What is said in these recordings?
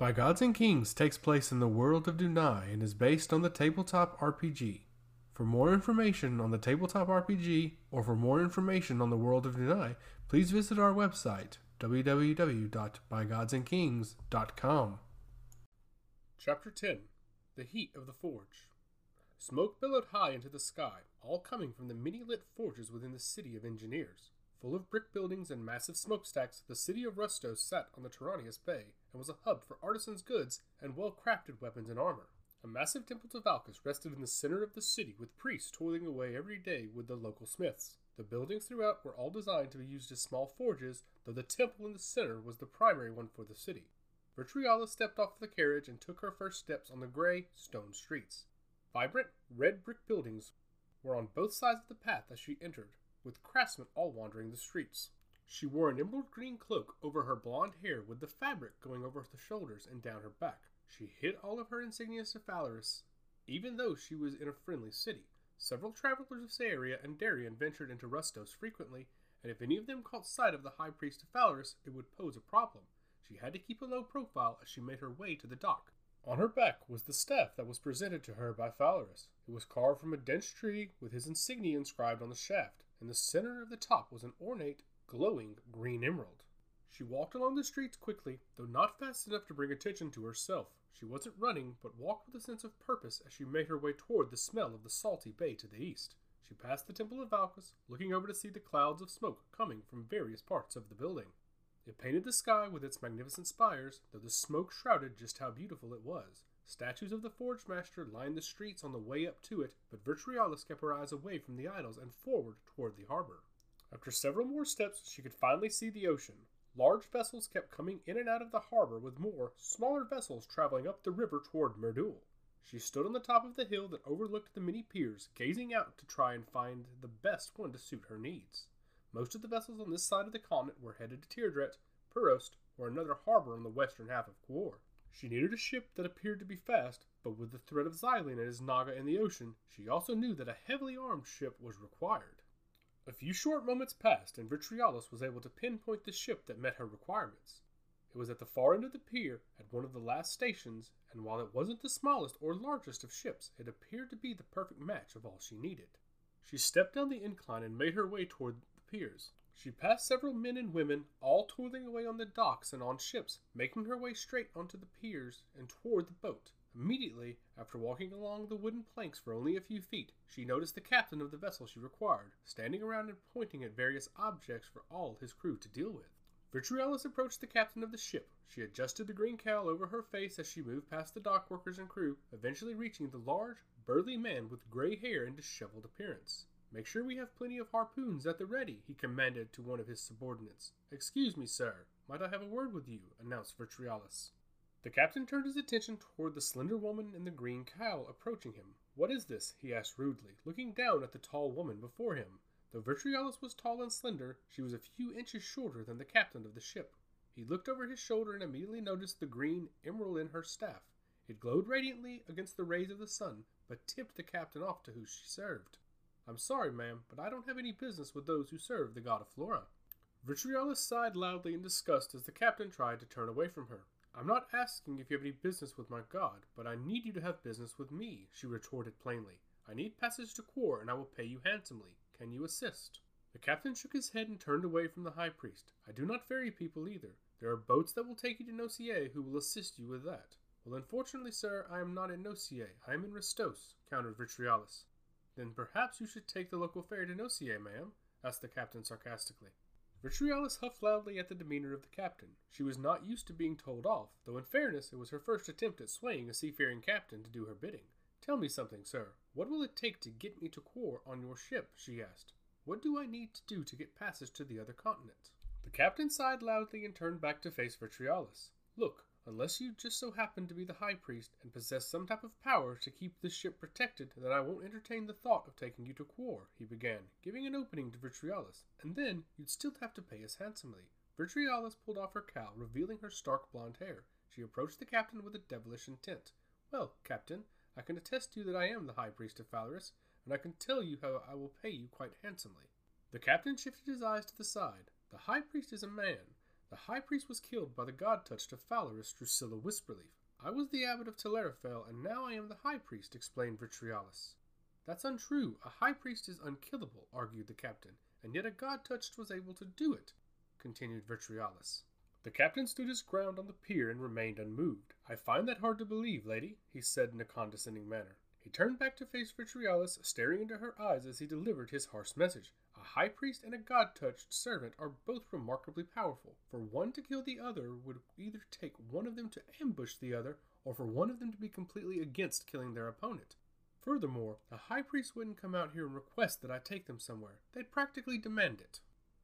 By Gods and Kings takes place in the world of Dunai and is based on the tabletop RPG. For more information on the tabletop RPG or for more information on the world of Dunai, please visit our website www.bygodsandkings.com. Chapter 10 The Heat of the Forge. Smoke billowed high into the sky, all coming from the many lit forges within the city of engineers. Full of brick buildings and massive smokestacks, the city of Rustos sat on the Tyrannus Bay and was a hub for artisans' goods and well crafted weapons and armor. A massive temple to Valkus rested in the center of the city, with priests toiling away every day with the local smiths. The buildings throughout were all designed to be used as small forges, though the temple in the center was the primary one for the city. Virtuala stepped off the carriage and took her first steps on the gray, stone streets. Vibrant, red brick buildings were on both sides of the path as she entered, with craftsmen all wandering the streets. She wore an emerald green cloak over her blonde hair with the fabric going over the shoulders and down her back. She hid all of her insignias to Phalaris, even though she was in a friendly city. Several travelers of Saeria and Darien ventured into Rustos frequently, and if any of them caught sight of the high priest of Phalaris, it would pose a problem. She had to keep a low profile as she made her way to the dock. On her back was the staff that was presented to her by Phalaris. It was carved from a dense tree with his insignia inscribed on the shaft. In the center of the top was an ornate, glowing green emerald. She walked along the streets quickly, though not fast enough to bring attention to herself. She wasn't running, but walked with a sense of purpose as she made her way toward the smell of the salty bay to the east. She passed the Temple of Valkus, looking over to see the clouds of smoke coming from various parts of the building. It painted the sky with its magnificent spires, though the smoke shrouded just how beautiful it was. Statues of the Forge Master lined the streets on the way up to it, but Virtualis kept her eyes away from the idols and forward toward the harbor. After several more steps, she could finally see the ocean. Large vessels kept coming in and out of the harbor, with more, smaller vessels traveling up the river toward Merdul. She stood on the top of the hill that overlooked the many piers, gazing out to try and find the best one to suit her needs. Most of the vessels on this side of the continent were headed to Teardret, Perost, or another harbor on the western half of Quor. She needed a ship that appeared to be fast, but with the threat of Xylene and his Naga in the ocean, she also knew that a heavily armed ship was required. A few short moments passed, and Vitriolus was able to pinpoint the ship that met her requirements. It was at the far end of the pier, at one of the last stations, and while it wasn't the smallest or largest of ships, it appeared to be the perfect match of all she needed. She stepped down the incline and made her way toward the piers. She passed several men and women, all toiling away on the docks and on ships, making her way straight onto the piers and toward the boat. Immediately, after walking along the wooden planks for only a few feet, she noticed the captain of the vessel she required, standing around and pointing at various objects for all his crew to deal with. Virtualis approached the captain of the ship. She adjusted the green cowl over her face as she moved past the dock workers and crew, eventually reaching the large, burly man with gray hair and disheveled appearance. Make sure we have plenty of harpoons at the ready, he commanded to one of his subordinates. Excuse me, sir. Might I have a word with you? announced Virtualis. The captain turned his attention toward the slender woman in the green cowl approaching him. What is this? he asked rudely, looking down at the tall woman before him. Though Virtualis was tall and slender, she was a few inches shorter than the captain of the ship. He looked over his shoulder and immediately noticed the green emerald in her staff. It glowed radiantly against the rays of the sun, but tipped the captain off to who she served. I'm sorry, ma'am, but I don't have any business with those who serve the god of Flora. Vitriolus sighed loudly in disgust as the captain tried to turn away from her. I'm not asking if you have any business with my god, but I need you to have business with me, she retorted plainly. I need passage to Quor, and I will pay you handsomely. Can you assist? The captain shook his head and turned away from the high priest. I do not ferry people either. There are boats that will take you to Nocier who will assist you with that. Well, unfortunately, sir, I am not in Nocier. I am in Rustos, countered Vitriolus. Then perhaps you should take the local ferry to Nocier, ma'am, asked the captain sarcastically. Vitriolus huffed loudly at the demeanor of the captain. She was not used to being told off, though in fairness it was her first attempt at swaying a seafaring captain to do her bidding. Tell me something, sir. What will it take to get me to Quor on your ship? she asked. What do I need to do to get passage to the other continent? The captain sighed loudly and turned back to face Vitriolus. Look, Unless you just so happen to be the high priest and possess some type of power to keep this ship protected, then I won't entertain the thought of taking you to Quor, he began, giving an opening to Vitriolus, and then you'd still have to pay us handsomely. Vitriolus pulled off her cowl, revealing her stark blonde hair. She approached the captain with a devilish intent. Well, captain, I can attest to you that I am the high priest of Phalaris, and I can tell you how I will pay you quite handsomely. The captain shifted his eyes to the side. The high priest is a man, The high priest was killed by the god touch of Phalaris Drusilla Whisperleaf. I was the abbot of Telerifel, and now I am the high priest, explained Vitriolus. That's untrue. A high priest is unkillable, argued the captain, and yet a god touched was able to do it, continued Vitriolus. The captain stood his ground on the pier and remained unmoved. I find that hard to believe, lady, he said in a condescending manner. He turned back to face Vitriolus, staring into her eyes as he delivered his harsh message. A high priest and a god touched servant are both remarkably powerful. For one to kill the other would either take one of them to ambush the other, or for one of them to be completely against killing their opponent. Furthermore, a high priest wouldn't come out here and request that I take them somewhere. They'd practically demand it.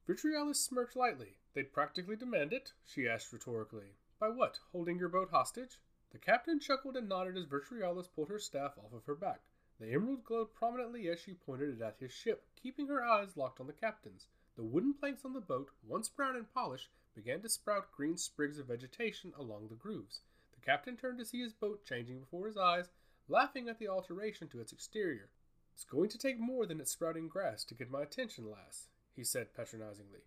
Vitriolus smirked lightly. They'd practically demand it? she asked rhetorically. By what? Holding your boat hostage? The captain chuckled and nodded as Vitriolus pulled her staff off of her back. The emerald glowed prominently as she pointed it at his ship, keeping her eyes locked on the captain's. The wooden planks on the boat, once brown and polished, began to sprout green sprigs of vegetation along the grooves. The captain turned to see his boat changing before his eyes, laughing at the alteration to its exterior. It's going to take more than its sprouting grass to get my attention, lass, he said patronizingly.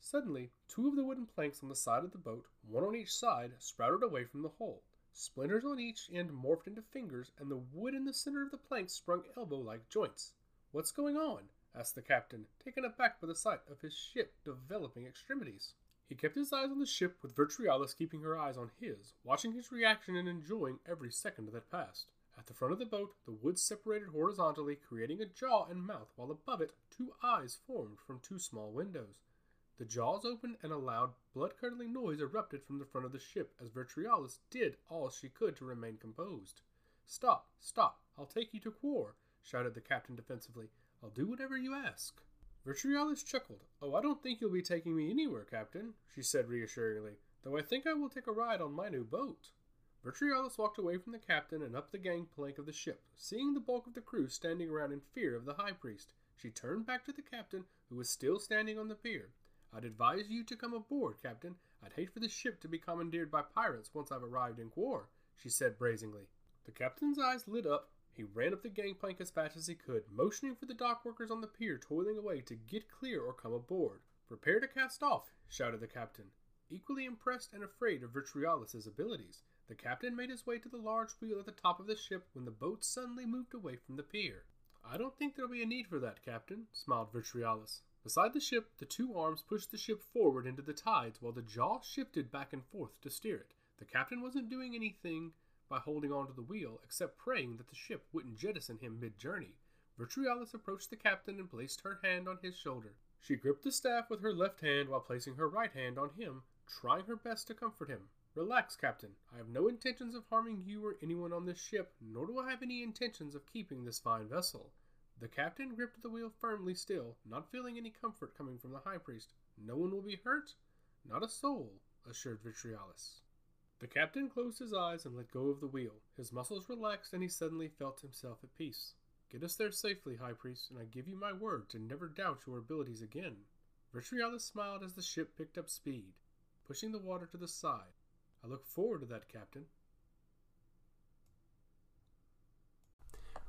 Suddenly, two of the wooden planks on the side of the boat, one on each side, sprouted away from the hole. Splinters on each end morphed into fingers, and the wood in the center of the planks sprung elbow like joints. What's going on? asked the captain, taken aback by the sight of his ship developing extremities. He kept his eyes on the ship, with Vitriolus keeping her eyes on his, watching his reaction and enjoying every second that passed. At the front of the boat, the wood separated horizontally, creating a jaw and mouth, while above it, two eyes formed from two small windows. The jaws opened and a loud, blood curdling noise erupted from the front of the ship as Vitriolus did all she could to remain composed. Stop, stop, I'll take you to Quor, shouted the captain defensively. I'll do whatever you ask. Vitriolus chuckled. Oh, I don't think you'll be taking me anywhere, Captain, she said reassuringly, though I think I will take a ride on my new boat. Vitriolus walked away from the captain and up the gangplank of the ship, seeing the bulk of the crew standing around in fear of the high priest. She turned back to the captain, who was still standing on the pier. I'd advise you to come aboard, Captain. I'd hate for the ship to be commandeered by pirates once I've arrived in Quor, she said brazenly. The captain's eyes lit up. He ran up the gangplank as fast as he could, motioning for the dock workers on the pier toiling away to get clear or come aboard. Prepare to cast off, shouted the captain. Equally impressed and afraid of Vitriolus's abilities, the captain made his way to the large wheel at the top of the ship when the boat suddenly moved away from the pier. I don't think there'll be a need for that, Captain, smiled Vitriolus. Beside the ship, the two arms pushed the ship forward into the tides while the jaw shifted back and forth to steer it. The captain wasn't doing anything by holding onto the wheel except praying that the ship wouldn't jettison him mid journey. Vitriolus approached the captain and placed her hand on his shoulder. She gripped the staff with her left hand while placing her right hand on him, trying her best to comfort him. Relax, Captain. I have no intentions of harming you or anyone on this ship, nor do I have any intentions of keeping this fine vessel. The captain gripped the wheel firmly still, not feeling any comfort coming from the high priest. No one will be hurt? Not a soul, assured Vitriolus. The captain closed his eyes and let go of the wheel. His muscles relaxed and he suddenly felt himself at peace. Get us there safely, High Priest, and I give you my word to never doubt your abilities again. Vitriolus smiled as the ship picked up speed, pushing the water to the side. I look forward to that, Captain.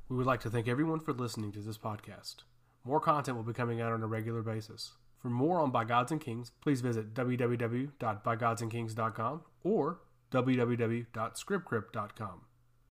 We would like to thank everyone for listening to this podcast. More content will be coming out on a regular basis. For more on By Gods and Kings, please visit www.bygodsandkings.com or www.scriptcrypt.com.